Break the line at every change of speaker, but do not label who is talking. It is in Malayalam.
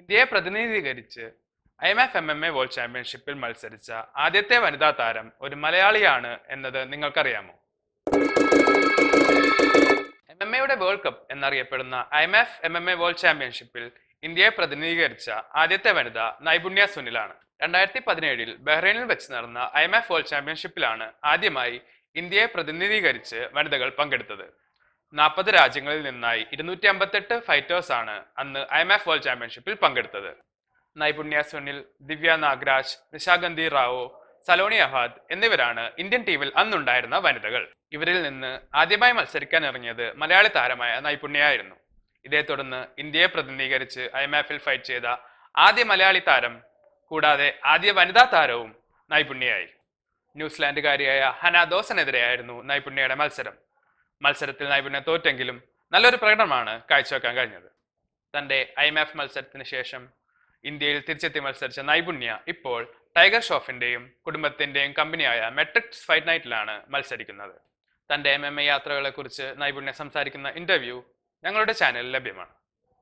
ഇന്ത്യയെ പ്രതിനിധീകരിച്ച് I M F M M A world ചാമ്പ്യൻഷിപ്പിൽ മത്സരിച്ച ആദ്യത്തെ വനിതാ താരം ഒരു മലയാളിയാണ് എന്നത് നിങ്ങൾക്കറിയാമോ? എം എം എയുടെ വേൾഡ് കപ്പ് എന്നറിയപ്പെടുന്ന I M F M M A world ചാമ്പ്യൻഷിപ്പിൽ ഇന്ത്യയെ പ്രതിനിധീകരിച്ച ആദ്യത്തെ വനിത നൈപുണ്യ സുനിലാണ്. രണ്ടായിരത്തി പതിനേഴിൽ ബഹ്റൈനിൽ വെച്ച് നടന്ന ഐ എം എഫ് വേൾഡ് ചാമ്പ്യൻഷിപ്പിലാണ് ആദ്യമായി ഇന്ത്യയെ പ്രതിനിധീകരിച്ച് വനിതകൾ പങ്കെടുത്തത്. നാൽപ്പത് രാജ്യങ്ങളിൽ നിന്നായി ഇരുന്നൂറ്റി അമ്പത്തെട്ട് ഫൈറ്റേഴ്സ് ആണ് അന്ന് ഐ എം എഫ് വേൾഡ് ചാമ്പ്യൻഷിപ്പിൽ പങ്കെടുത്തത്. നൈപുണ്യ സുനിൽ ദിവ്യ നാഗരാജ് നിശാഗന്ധി റാവു സലോണി അഹാദ് എന്നിവരാണ് ഇന്ത്യൻ ടീമിൽ അന്നുണ്ടായിരുന്ന വനിതകൾ. ഇവരിൽ നിന്ന് ആദ്യമായി മത്സരിക്കാൻ ഇറങ്ങിയത് മലയാളി താരമായ നൈപുണ്യായിരുന്നു ഇതേ തുടർന്ന് ഇന്ത്യയെ പ്രതിനിധീകരിച്ച് ഐ എം എഫിൽ ഫൈറ്റ് ചെയ്ത ആദ്യ മലയാളി താരം കൂടാതെ ആദ്യ വനിതാ താരവും നൈപുണ്യയായി. ന്യൂസിലാൻഡുകാരിയായ ഹന ദോസനെതിരെയായിരുന്നു നൈപുണ്യയുടെ മത്സരം. മത്സരത്തിൽ നൈപുണ്യം തോറ്റെങ്കിലും നല്ലൊരു പ്രകടനമാണ് കാഴ്ചവെക്കാൻ കഴിഞ്ഞത്. തന്റെ ഐ എം എഫ് മത്സരത്തിന് ശേഷം ഇന്ത്യയിൽ തിരിച്ചെത്തി മത്സരിച്ച നൈപുണ്യ ഇപ്പോൾ ടൈഗർ ഷോഫിന്റെയും കുടുംബത്തിന്റെയും കമ്പനിയായ മെട്രിക്സ് ഫൈറ്റ് നൈറ്റിലാണ് മത്സരിക്കുന്നത്. തന്റെ എം എം എ യാത്രകളെക്കുറിച്ച് നൈപുണ്യ സംസാരിക്കുന്ന ഇന്റർവ്യൂ ഞങ്ങളുടെ ചാനലിൽ ലഭ്യമാണ്.